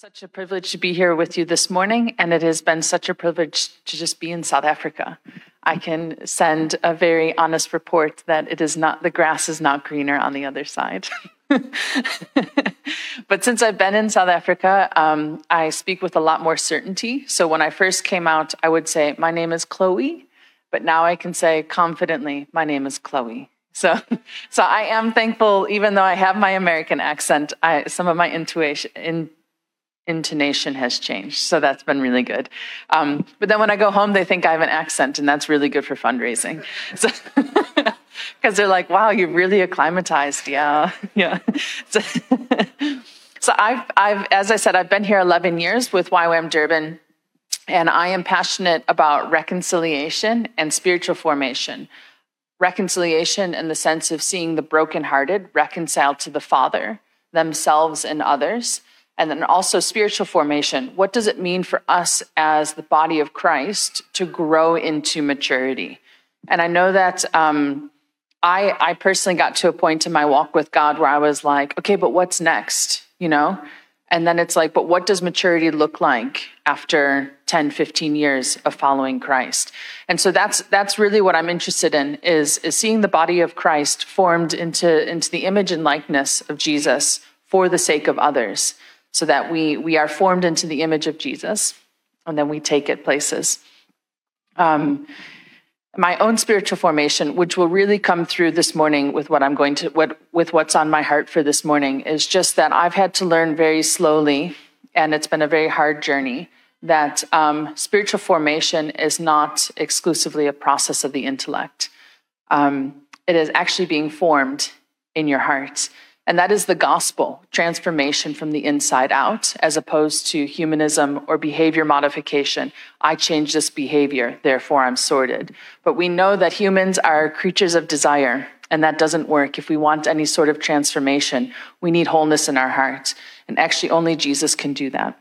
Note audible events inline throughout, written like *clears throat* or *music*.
such a privilege to be here with you this morning, and it has been such a privilege to just be in South Africa. I can send a very honest report that it is not the grass is not greener on the other side. *laughs* but since I've been in South Africa, um, I speak with a lot more certainty. So when I first came out, I would say, My name is Chloe, but now I can say confidently, My name is Chloe. So, *laughs* so I am thankful, even though I have my American accent, I, some of my intuition, in, intonation has changed. So that's been really good. Um, but then when I go home, they think I have an accent, and that's really good for fundraising. Because *laughs* they're like, "Wow, you're really acclimatized." Yeah, *laughs* yeah. So, *laughs* so I've, I've, as I said, I've been here 11 years with YWAM Durban, and I am passionate about reconciliation and spiritual formation. Reconciliation in the sense of seeing the brokenhearted reconciled to the Father, themselves, and others and then also spiritual formation. What does it mean for us as the body of Christ to grow into maturity? And I know that um, I, I personally got to a point in my walk with God where I was like, okay, but what's next? You know? And then it's like, but what does maturity look like after 10, 15 years of following Christ? And so that's that's really what I'm interested in is, is seeing the body of Christ formed into, into the image and likeness of Jesus for the sake of others so that we, we are formed into the image of Jesus and then we take it places. Um, my own spiritual formation, which will really come through this morning with what I'm going to, what, with what's on my heart for this morning, is just that I've had to learn very slowly, and it's been a very hard journey, that um, spiritual formation is not exclusively a process of the intellect. Um, it is actually being formed in your heart. And that is the gospel transformation from the inside out, as opposed to humanism or behavior modification. I change this behavior, therefore I'm sorted. But we know that humans are creatures of desire, and that doesn't work. If we want any sort of transformation, we need wholeness in our hearts. And actually, only Jesus can do that.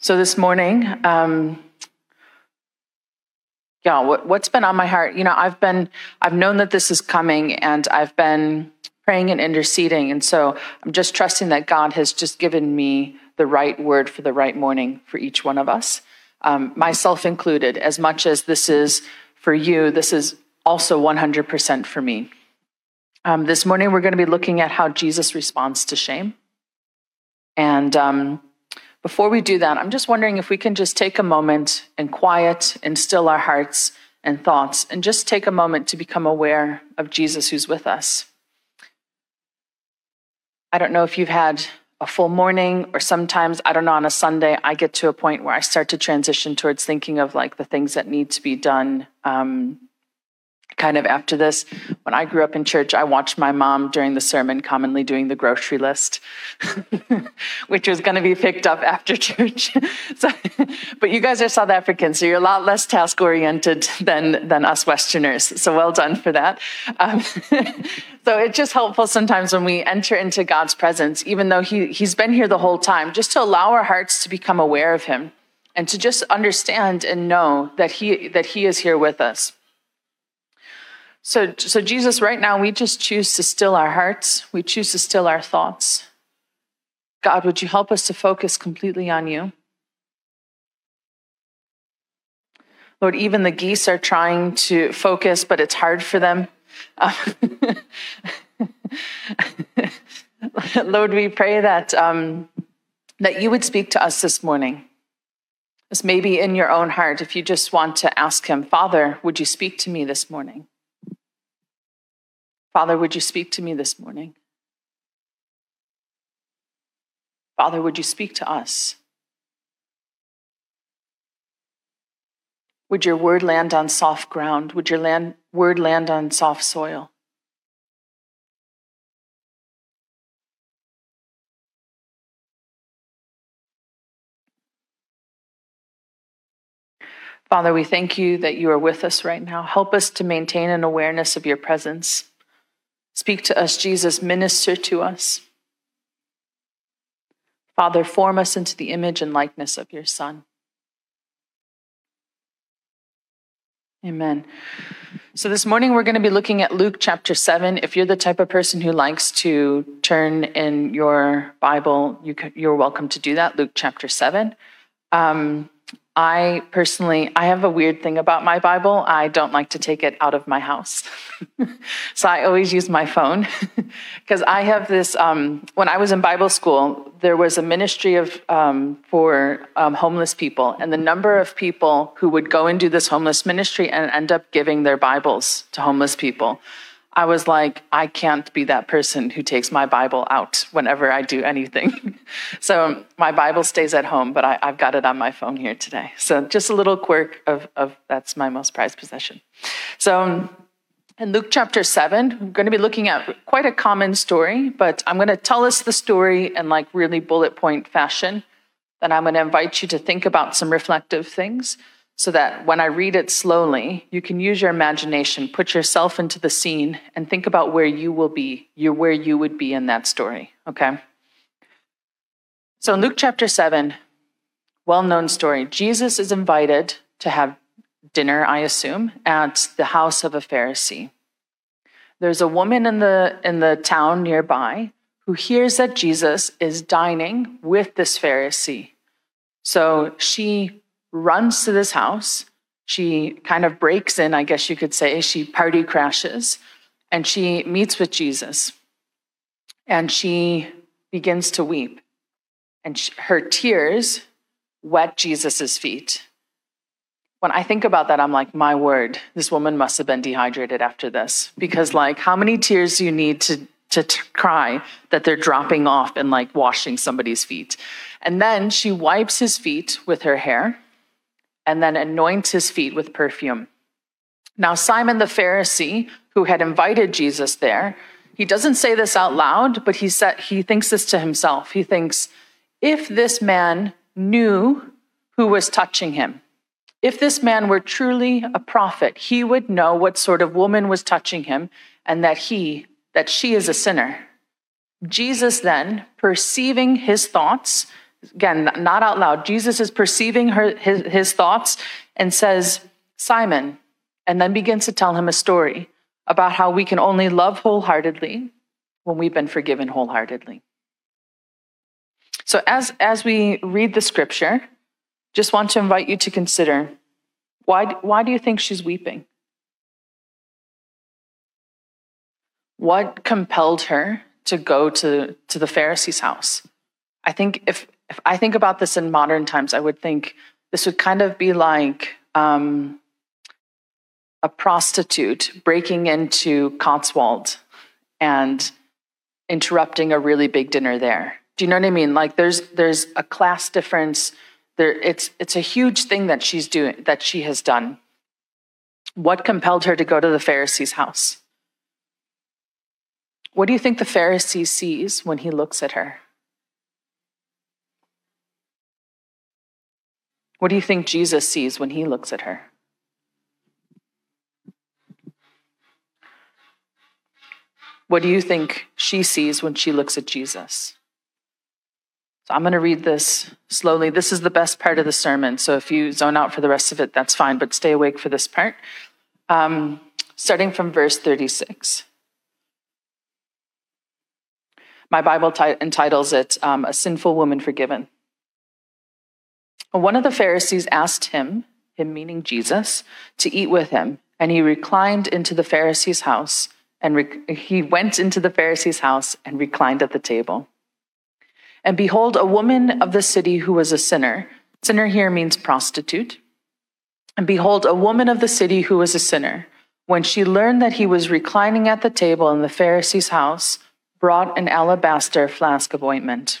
So this morning, um, yeah, what, what's been on my heart? You know, I've been, I've known that this is coming and I've been praying and interceding. And so I'm just trusting that God has just given me the right word for the right morning for each one of us, um, myself included. As much as this is for you, this is also 100% for me. Um, this morning, we're going to be looking at how Jesus responds to shame. And um, before we do that, I'm just wondering if we can just take a moment and quiet and still our hearts and thoughts and just take a moment to become aware of Jesus who's with us. I don't know if you've had a full morning or sometimes, I don't know, on a Sunday, I get to a point where I start to transition towards thinking of like the things that need to be done um, kind of after this. When I grew up in church, I watched my mom during the sermon commonly doing the grocery list, *laughs* which was going to be picked up after church. *laughs* so, but you guys are South Africans, so you're a lot less task oriented than, than us Westerners. So well done for that. Um, *laughs* so it's just helpful sometimes when we enter into God's presence, even though he, He's been here the whole time, just to allow our hearts to become aware of Him and to just understand and know that He, that he is here with us. So, so Jesus, right now, we just choose to still our hearts. We choose to still our thoughts. God, would you help us to focus completely on you? Lord, even the geese are trying to focus, but it's hard for them. *laughs* Lord, we pray that, um, that you would speak to us this morning. This maybe in your own heart, if you just want to ask Him, Father, would you speak to me this morning? Father, would you speak to me this morning? Father, would you speak to us? Would your word land on soft ground? Would your land, word land on soft soil? Father, we thank you that you are with us right now. Help us to maintain an awareness of your presence. Speak to us, Jesus. Minister to us. Father, form us into the image and likeness of your Son. Amen. So this morning we're going to be looking at Luke chapter 7. If you're the type of person who likes to turn in your Bible, you are welcome to do that. Luke chapter 7. Um, I personally, I have a weird thing about my Bible. I don't like to take it out of my house. *laughs* so I always use my phone *laughs* because I have this. Um, when I was in Bible school, there was a ministry of um, for um, homeless people, and the number of people who would go and do this homeless ministry and end up giving their Bibles to homeless people I was like, I can't be that person who takes my Bible out whenever I do anything. *laughs* so my Bible stays at home, but I, have got it on my phone here today. So just a little quirk of, of that's my most prized possession. So in Luke chapter 7, we're going to be looking at quite a common story, but I'm going to tell us the story in like really bullet point fashion. Then I'm going to invite you to think about some reflective things so that when I read it slowly, you can use your imagination, put yourself into the scene, and think about where you will be, you where you would be in that story. Okay? So in Luke chapter 7, well known story, Jesus is invited to have dinner, I assume, at the house of a Pharisee. There's a woman in the, in the town nearby who hears that Jesus is dining with this Pharisee. So she runs to this house. She kind of breaks in, I guess you could say. She party crashes and she meets with Jesus. And she begins to weep. And she, her tears wet Jesus' feet. When I think about that, I'm like, my word, this woman must have been dehydrated after this. Because, like, how many tears do you need to, to t- cry that they're dropping off and like washing somebody's feet? And then she wipes his feet with her hair and then anoints his feet with perfume. Now, Simon the Pharisee, who had invited Jesus there, he doesn't say this out loud, but he, said, he thinks this to himself. He thinks, if this man knew who was touching him, if this man were truly a prophet, he would know what sort of woman was touching him and that he, that she is a sinner. Jesus then, perceiving his thoughts, Again, not out loud. Jesus is perceiving her, his, his thoughts and says, Simon, and then begins to tell him a story about how we can only love wholeheartedly when we've been forgiven wholeheartedly. So, as, as we read the scripture, just want to invite you to consider why, why do you think she's weeping? What compelled her to go to, to the Pharisee's house? I think if if I think about this in modern times, I would think this would kind of be like um, a prostitute breaking into Cotswold and interrupting a really big dinner there. Do you know what I mean? Like there's there's a class difference. There, it's it's a huge thing that she's doing that she has done. What compelled her to go to the Pharisee's house? What do you think the Pharisee sees when he looks at her? What do you think Jesus sees when he looks at her? What do you think she sees when she looks at Jesus? So I'm going to read this slowly. This is the best part of the sermon. So if you zone out for the rest of it, that's fine, but stay awake for this part. Um, starting from verse 36. My Bible t- entitles it um, A Sinful Woman Forgiven. One of the Pharisees asked him, him meaning Jesus, to eat with him, and he reclined into the Pharisee's house, and he went into the Pharisee's house and reclined at the table. And behold, a woman of the city who was a sinner, sinner here means prostitute. And behold, a woman of the city who was a sinner, when she learned that he was reclining at the table in the Pharisee's house, brought an alabaster flask of ointment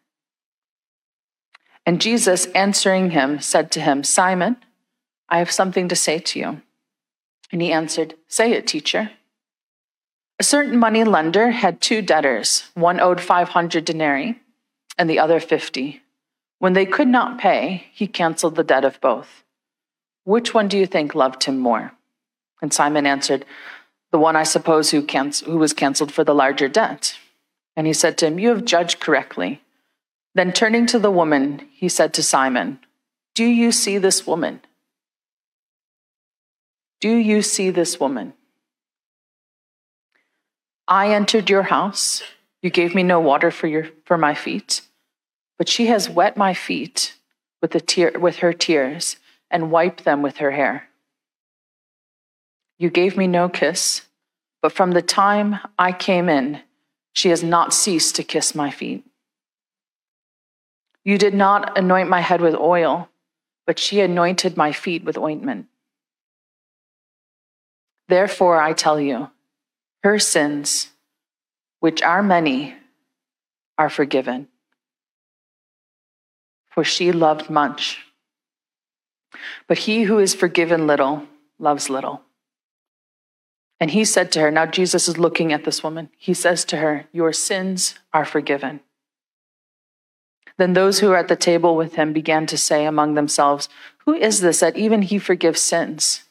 And Jesus, answering him, said to him, Simon, I have something to say to you. And he answered, Say it, teacher. A certain money lender had two debtors. One owed 500 denarii and the other 50. When they could not pay, he canceled the debt of both. Which one do you think loved him more? And Simon answered, The one I suppose who, who was canceled for the larger debt. And he said to him, You have judged correctly. Then turning to the woman, he said to Simon, Do you see this woman? Do you see this woman? I entered your house. You gave me no water for, your, for my feet, but she has wet my feet with, the tear, with her tears and wiped them with her hair. You gave me no kiss, but from the time I came in, she has not ceased to kiss my feet. You did not anoint my head with oil, but she anointed my feet with ointment. Therefore, I tell you, her sins, which are many, are forgiven. For she loved much. But he who is forgiven little loves little. And he said to her, Now Jesus is looking at this woman. He says to her, Your sins are forgiven. Then those who were at the table with him began to say among themselves, Who is this that even he forgives sins?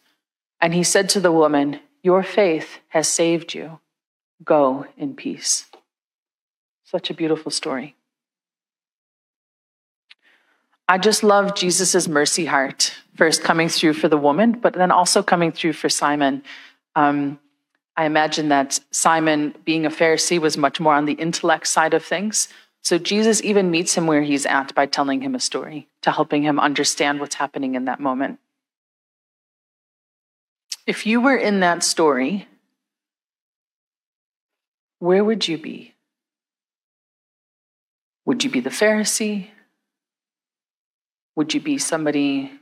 And he said to the woman, Your faith has saved you. Go in peace. Such a beautiful story. I just love Jesus' mercy heart, first coming through for the woman, but then also coming through for Simon. Um, I imagine that Simon, being a Pharisee, was much more on the intellect side of things. So Jesus even meets him where he's at by telling him a story to helping him understand what's happening in that moment. If you were in that story, where would you be? Would you be the Pharisee? Would you be somebody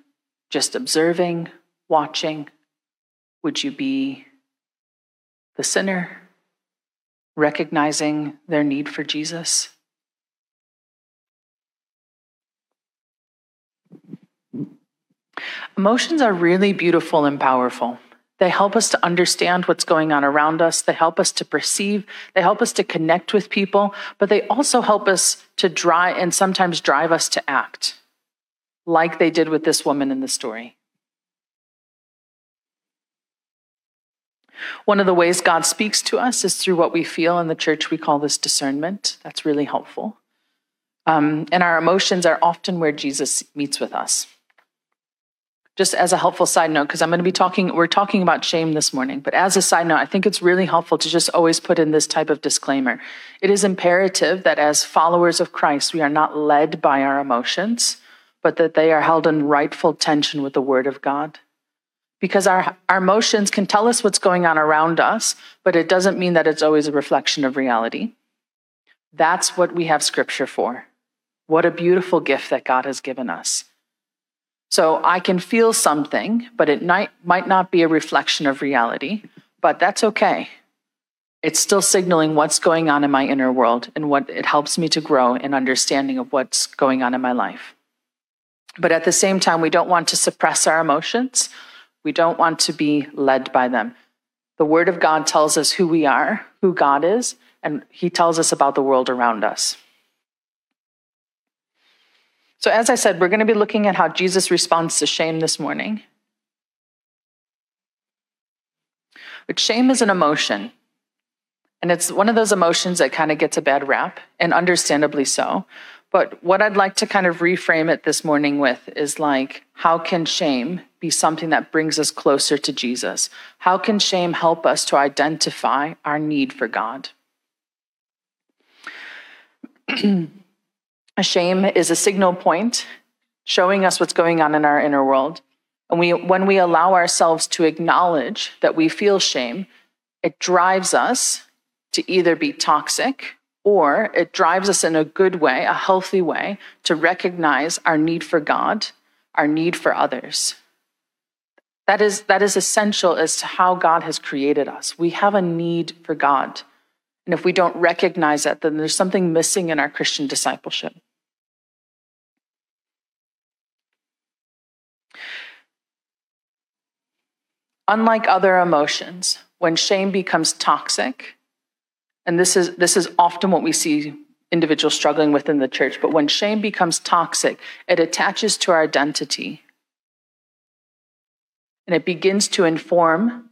just observing, watching? Would you be the sinner, recognizing their need for Jesus? Emotions are really beautiful and powerful. They help us to understand what's going on around us. They help us to perceive. They help us to connect with people, but they also help us to drive and sometimes drive us to act, like they did with this woman in the story. One of the ways God speaks to us is through what we feel. In the church, we call this discernment. That's really helpful. Um, and our emotions are often where Jesus meets with us just as a helpful side note, because I'm going to be talking, we're talking about shame this morning, but as a side note, I think it's really helpful to just always put in this type of disclaimer. It is imperative that as followers of Christ, we are not led by our emotions, but that they are held in rightful tension with the Word of God. Because our, our emotions can tell us what's going on around us, but it doesn't mean that it's always a reflection of reality. That's what we have Scripture for. What a beautiful gift that God has given us. So I can feel something, but it might, might not be a reflection of reality, but that's okay. It's still signaling what's going on in my inner world and what it helps me to grow in understanding of what's going on in my life. But at the same time, we don't want to suppress our emotions. We don't want to be led by them. The Word of God tells us who we are, who God is, and He tells us about the world around us. So, as I said, we're going to be looking at how Jesus responds to shame this morning. But shame is an emotion. And it's one of those emotions that kind of gets a bad rap, and understandably so. But what I'd like to kind of reframe it this morning with is like, how can shame be something that brings us closer to Jesus? How can shame help us to identify our need for God? *clears throat* A shame is a signal point showing us what's going on in our inner world. And we, when we allow ourselves to acknowledge that we feel shame, it drives us to either be toxic or it drives us in a good way, a healthy way, to recognize our need for God, our need for others. That is, that is essential as to how God has created us. We have a need for God. And if we don't recognize that, then there's something missing in our Christian discipleship. Unlike other emotions, when shame becomes toxic, and this is, this is often what we see individuals struggling with in the church, but when shame becomes toxic, it attaches to our identity and it begins to inform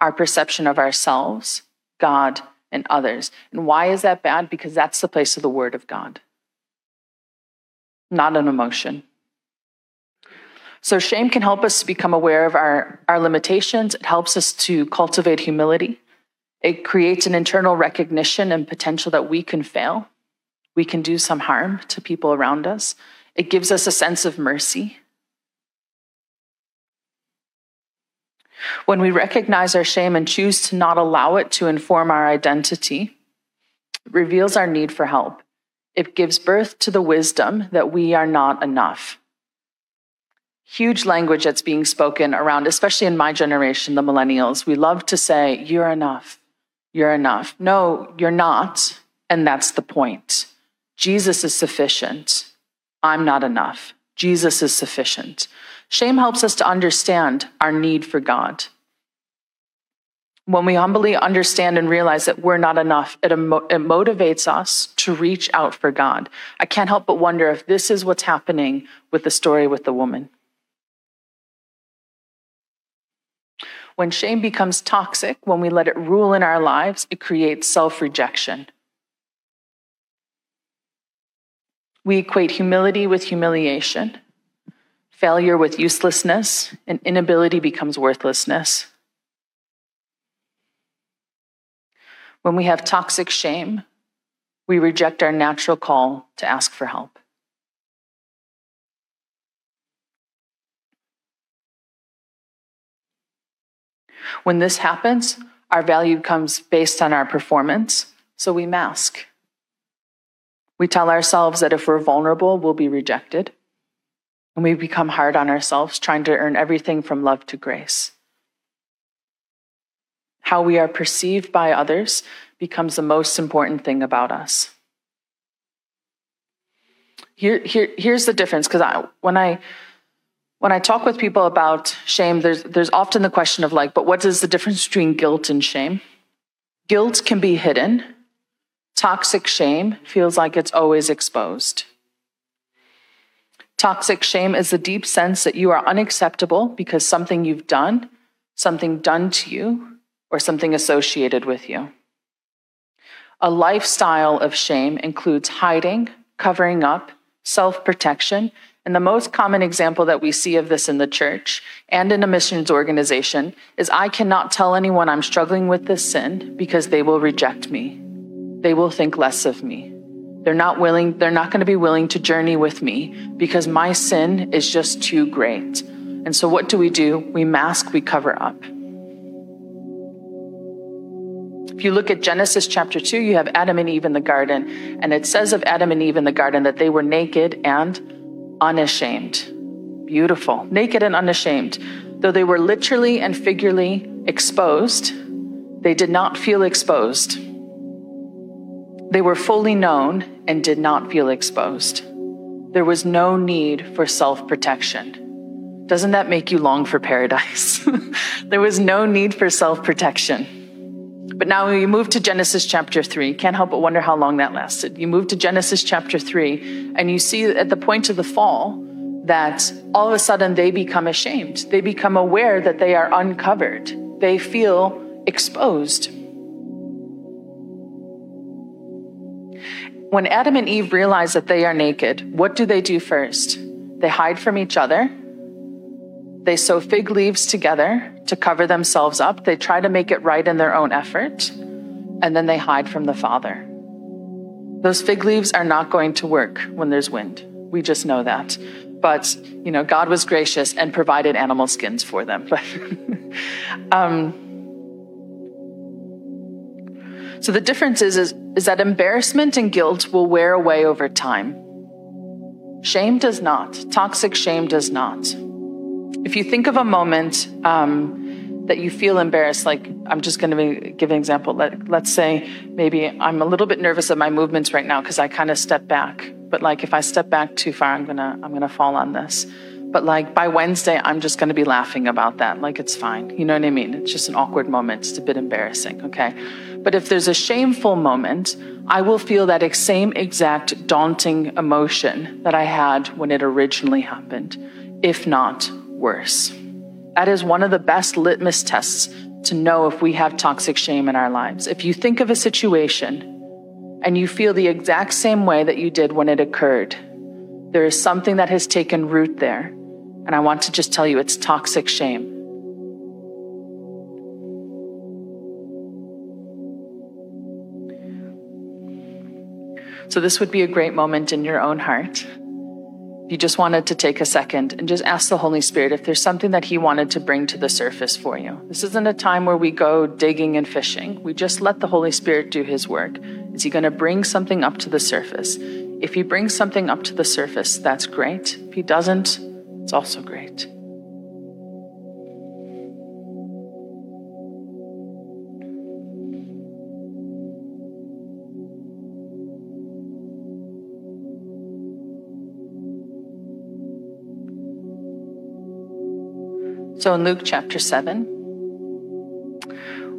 our perception of ourselves, God, and others. And why is that bad? Because that's the place of the Word of God, not an emotion. So, shame can help us become aware of our, our limitations. It helps us to cultivate humility. It creates an internal recognition and potential that we can fail. We can do some harm to people around us. It gives us a sense of mercy. When we recognize our shame and choose to not allow it to inform our identity, it reveals our need for help. It gives birth to the wisdom that we are not enough. Huge language that's being spoken around, especially in my generation, the millennials. We love to say, You're enough. You're enough. No, you're not. And that's the point. Jesus is sufficient. I'm not enough. Jesus is sufficient. Shame helps us to understand our need for God. When we humbly understand and realize that we're not enough, it, it, motivates us to reach out for God. I can't help but wonder if this is what's happening with the story with the woman. When shame becomes toxic, when we let it rule in our lives, it creates self rejection. We equate humility with humiliation. Failure with uselessness and inability becomes worthlessness. When we have toxic shame, we reject our natural call to ask for help. When this happens, our value comes based on our performance, so we mask. We tell ourselves that if we're vulnerable, we'll be rejected. And we become hard on ourselves, trying to earn everything from love to grace. How we are perceived by others becomes the most important thing about us. Here, here, here's the difference because I, when I when I talk with people about shame, there's there's often the question of like, but what is the difference between guilt and shame? Guilt can be hidden. Toxic shame feels like it's always exposed. Toxic shame is the deep sense that you are unacceptable because something you've done, something done to you, or something associated with you. A lifestyle of shame includes hiding, covering up, self protection, and the most common example that we see of this in the church and in a missions organization is I cannot tell anyone I'm struggling with this sin because they will reject me. They will think less of me. They're not willing, they're not going to be willing to journey with me because my sin is just too great. And so what do we do? We mask, we cover up. If you look at Genesis chapter 2, you have Adam and Eve in the garden, and it says of Adam and Eve in the garden that they were naked and unashamed. Beautiful. Naked and unashamed. Though they were literally and figuratively exposed, they did not feel exposed. They were fully known and did not feel exposed. There was no need for self protection. Doesn't that make you long for paradise? *laughs* there was no need for self protection. But now you move to Genesis chapter 3. Can't help but wonder how long that lasted. You move to Genesis chapter 3, and you see at the point of the fall that all of a sudden they become ashamed. They become aware that they are uncovered. They feel exposed. When Adam and Eve realize that they are naked, what do they do first? They hide from each other. They sew fig leaves together to cover themselves up. They try to make it right in their own effort. And then they hide from the Father. Those fig leaves are not going to work when there's wind. We just know that. But, you know, God was gracious and provided animal skins for them. *laughs* um, so the difference is, is, is that embarrassment and guilt will wear away over time. Shame does not. Toxic shame does not. If you think of a moment um, that you feel embarrassed, like I'm just going to give an example. Let, let's say maybe I'm a little bit nervous of my movements right now because I kind of step back. But like if I step back too far, I'm gonna I'm gonna fall on this. But like by Wednesday, I'm just going to be laughing about that. Like it's fine. You know what I mean? It's just an awkward moment. It's a bit embarrassing. Okay. But if there's a shameful moment, I will feel that same exact daunting emotion that I had when it originally happened, if not worse. That is one of the best litmus tests to know if we have toxic shame in our lives. If you think of a situation and you feel the exact same way that you did when it occurred, there is something that has taken root there. And I want to just tell you it's toxic shame. So, this would be a great moment in your own heart. You just wanted to take a second and just ask the Holy Spirit if there's something that He wanted to bring to the surface for you. This isn't a time where we go digging and fishing. We just let the Holy Spirit do His work. Is He going to bring something up to the surface? If He brings something up to the surface, that's great. If He doesn't, it's also great. So in Luke chapter 7,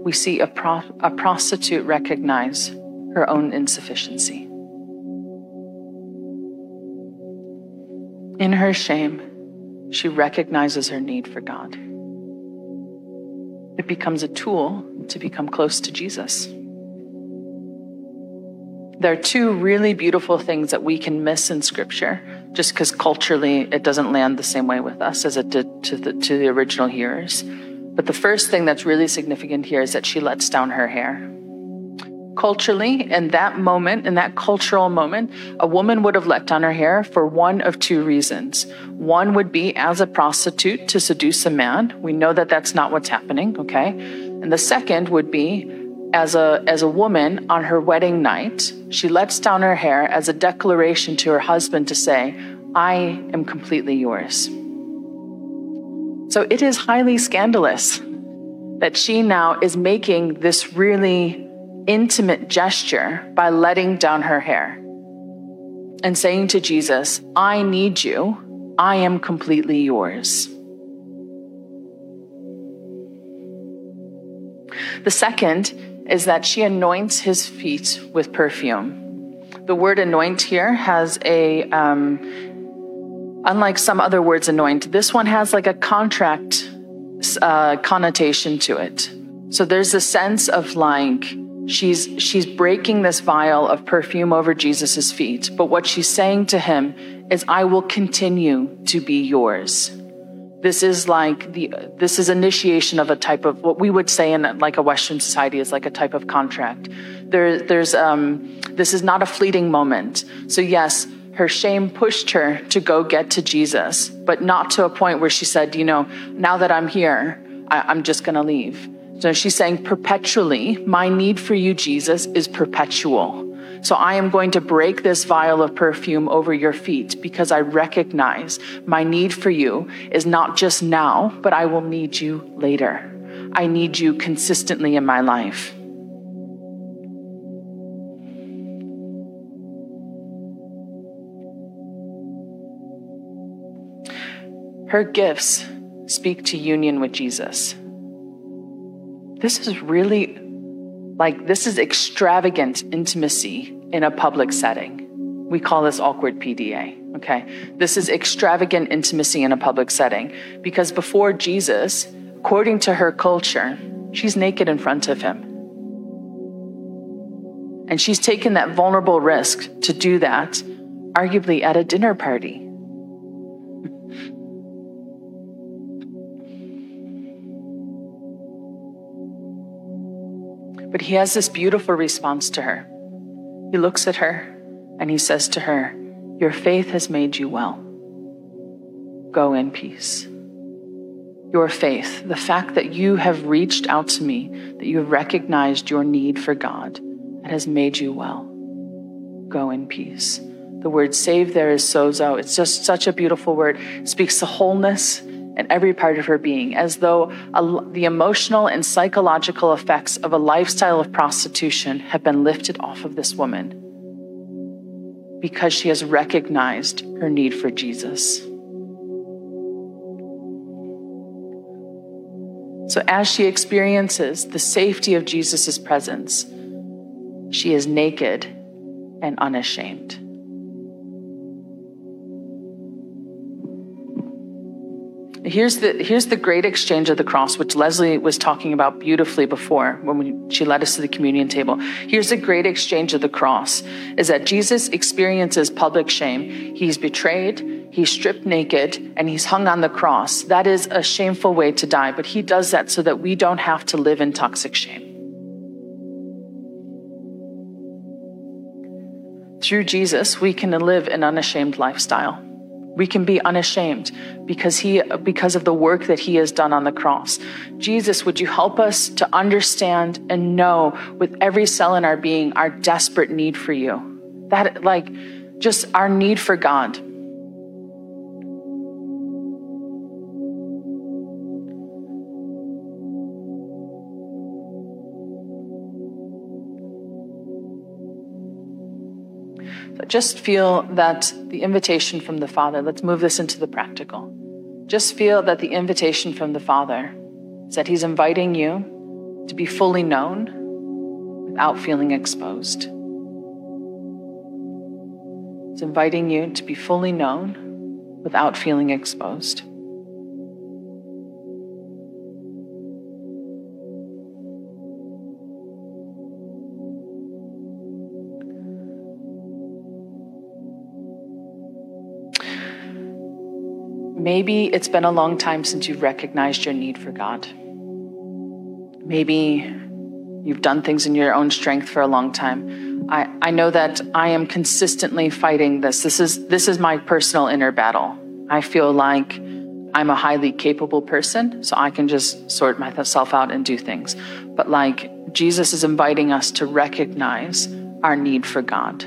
we see a, pro- a prostitute recognize her own insufficiency. In her shame, she recognizes her need for God. It becomes a tool to become close to Jesus. There are two really beautiful things that we can miss in Scripture just because culturally it doesn't land the same way with us as it did to the, to the original hearers. But the first thing that's really significant here is that she lets down her hair culturally, in that moment, in that cultural moment, a woman would have let down her hair for one of two reasons. One would be as a prostitute to seduce a man. We know that that's not what's happening, okay? And the second would be as a, as a woman on her wedding night, she lets down her hair as a declaration to her husband to say, I am completely yours. So it is highly scandalous that she now is making this really intimate gesture by letting down her hair and saying to Jesus, I need you. I am completely yours. The second is that she anoints his feet with perfume. The word anoint here has a, um, unlike some other words anoint, this one has like a contract uh, connotation to it. So there's a sense of like, She's, she's breaking this vial of perfume over Jesus' feet. But what she's saying to him is, I will continue to be yours. This is like the, this is initiation of a type of what we would say in like a Western society is like a type of contract. There, there's, um, this is not a fleeting moment. So yes, her shame pushed her to go get to Jesus, but not to a point where she said, you know, now that I'm here, I, I'm just going to leave. So she's saying perpetually, my need for you, Jesus, is perpetual. So I am going to break this vial of perfume over your feet because I recognize my need for you is not just now, but I will need you later. I need you consistently in my life. Her gifts speak to union with Jesus. This is really like, this is extravagant intimacy in a public setting. We call this awkward PDA, okay? This is extravagant intimacy in a public setting because before Jesus, according to her culture, she's naked in front of him. And she's taken that vulnerable risk to do that, arguably at a dinner party. But he has this beautiful response to her. He looks at her and he says to her, Your faith has made you well. Go in peace. Your faith, the fact that you have reached out to me, that you have recognized your need for God, that has made you well. Go in peace. The word save there is sozo. It's just such a beautiful word. It speaks to wholeness, and every part of her being, as though a, the emotional and psychological effects of a lifestyle of prostitution have been lifted off of this woman because she has recognized her need for Jesus. So, as she experiences the safety of Jesus' presence, she is naked and unashamed. Here's the, here's the great exchange of the cross, which Leslie was talking about beautifully before when we, she led us to the communion table. Here's the great exchange of the cross is that Jesus experiences public shame. He's betrayed, he's stripped naked, and he's hung on the cross. That is a shameful way to die, but he does that so that we don't have to live in toxic shame. Through Jesus, we can live an unashamed lifestyle. We can be unashamed because he because of the work that he has done on the cross. Jesus, would you help us to understand and know with every cell in our being our desperate need for you? That like just our need for God. Just feel that the invitation from the Father, let's move this into the practical. Just feel that the invitation from the Father is that He's inviting you to be fully known without feeling exposed. He's inviting you to be fully known without feeling exposed. Maybe it's been a long time since you've recognized your need for God. Maybe you've done things in your own strength for a long time. I, I know that I am consistently fighting this. This is, this is my personal inner battle. I feel like I'm a highly capable person, so I can just sort myself out and do things. But like Jesus is inviting us to recognize our need for God.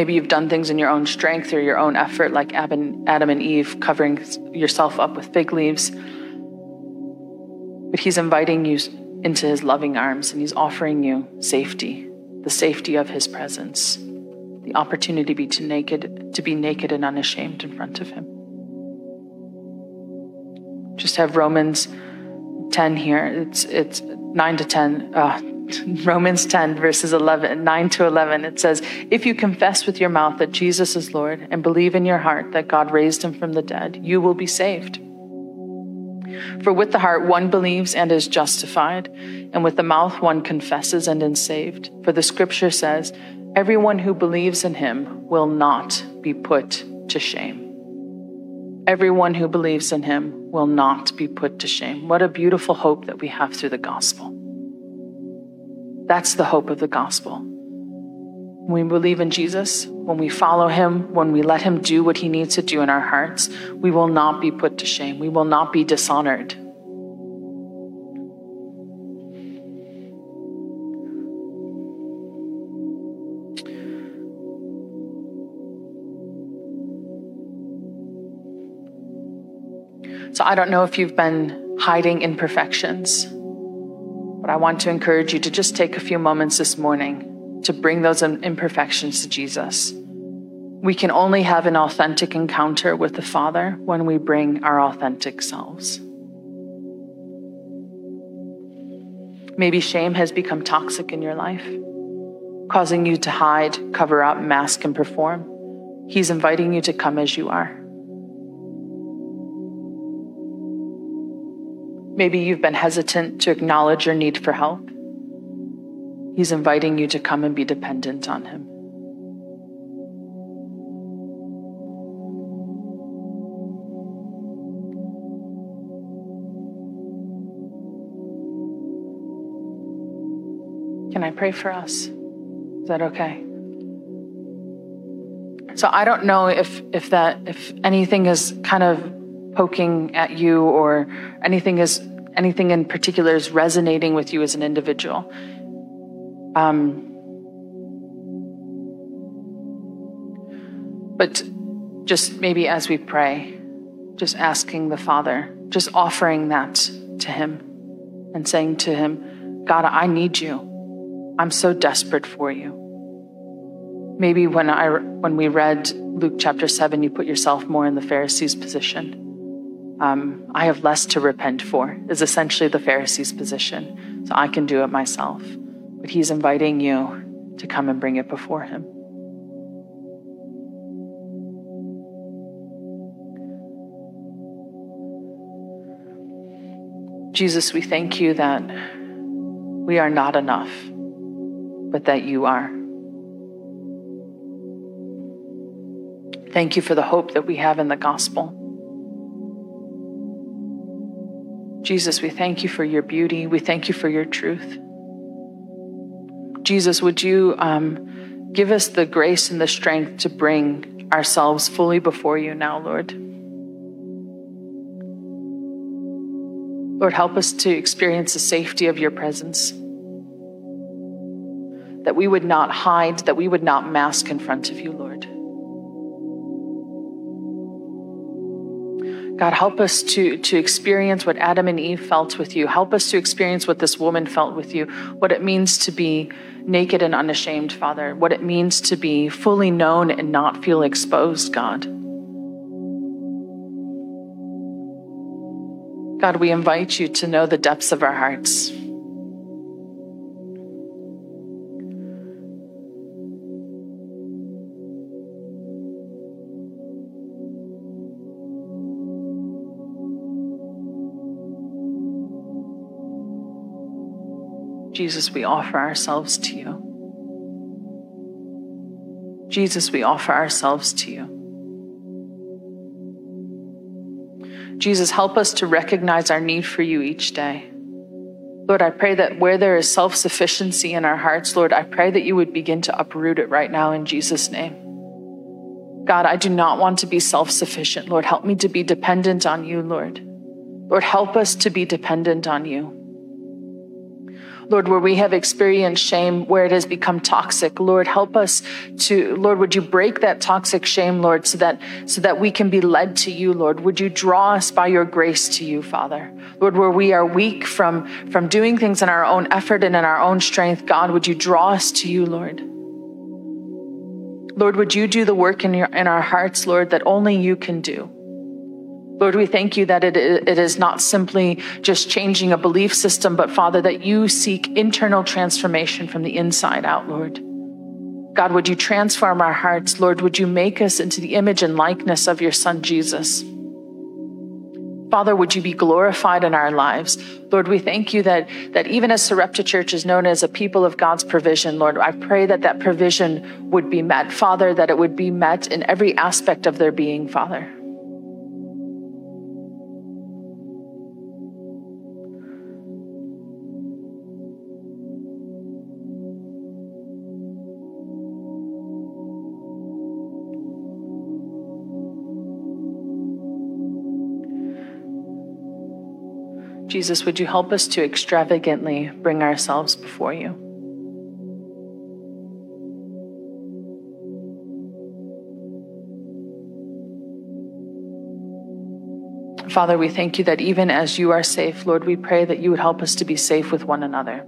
Maybe you've done things in your own strength or your own effort, like Adam and Eve covering yourself up with fig leaves. But He's inviting you into His loving arms and He's offering you safety, the safety of His presence, the opportunity to be, to naked, to be naked and unashamed in front of Him. Just have Romans 10 here. It's, it's 9 to 10. Uh, Romans 10, verses 11, 9 to 11, it says, If you confess with your mouth that Jesus is Lord and believe in your heart that God raised him from the dead, you will be saved. For with the heart one believes and is justified, and with the mouth one confesses and is saved. For the scripture says, Everyone who believes in him will not be put to shame. Everyone who believes in him will not be put to shame. What a beautiful hope that we have through the gospel. That's the hope of the gospel. When we believe in Jesus, when we follow him, when we let him do what he needs to do in our hearts, we will not be put to shame. We will not be dishonored. So I don't know if you've been hiding imperfections but I want to encourage you to just take a few moments this morning to bring those imperfections to Jesus. We can only have an authentic encounter with the Father when we bring our authentic selves. Maybe shame has become toxic in your life, causing you to hide, cover up, mask, and perform. He's inviting you to come as you are. Maybe you've been hesitant to acknowledge your need for help. He's inviting you to come and be dependent on Him. Can I pray for us? Is that okay? So I don't know if if that if anything is kind of poking at you or anything is anything in particular is resonating with you as an individual. Um, but just maybe as we pray, just asking the Father, just offering that to Him and saying to Him, God, I need you. I'm so desperate for you. Maybe when I when we read Luke chapter seven, you put yourself more in the Pharisees' position. Um, I have less to repent for is essentially the Pharisees' position, so I can do it myself. But He's inviting you to come and bring it before Him. Jesus, we thank you that we are not enough, but that you are. Thank you for the hope that we have in the gospel. Jesus, we thank you for your beauty. We thank you for your truth. Jesus, would you um, give us the grace and the strength to bring ourselves fully before you now, Lord? Lord, help us to experience the safety of your presence. That we would not hide, that we would not mask in front of you, Lord. God, help us to, to experience what Adam and Eve felt with you. Help us to experience what this woman felt with you, what it means to be naked and unashamed, Father, what it means to be fully known and not feel exposed, God. God, we invite you to know the depths of our hearts. Jesus, we offer ourselves to you. Jesus, we offer ourselves to you. Jesus, help us to recognize our need for you each day. Lord, I pray that where there is self sufficiency in our hearts, Lord, I pray that you would begin to uproot it right now in Jesus' name. God, I do not want to be self sufficient. Lord, help me to be dependent on you, Lord. Lord, help us to be dependent on you. Lord, where we have experienced shame, where it has become toxic, Lord, help us to, Lord, would you break that toxic shame, Lord, so that, so that we can be led to you, Lord? Would you draw us by your grace to you, Father? Lord, where we are weak from, from doing things in our own effort and in our own strength, God, would you draw us to you, Lord? Lord, would you do the work in, your, in our hearts, Lord, that only you can do? Lord, we thank you that it, is not simply just changing a belief system, but Father, that you seek internal transformation from the inside out, Lord. God, would you transform our hearts? Lord, would you make us into the image and likeness of your Son, Jesus? Father, would you be glorified in our lives? Lord, we thank you that, that even as Sarepta Church is known as a people of God's provision, Lord, I pray that that provision would be met, Father, that it would be met in every aspect of their being, Father. Jesus, would you help us to extravagantly bring ourselves before you? Father, we thank you that even as you are safe, Lord, we pray that you would help us to be safe with one another.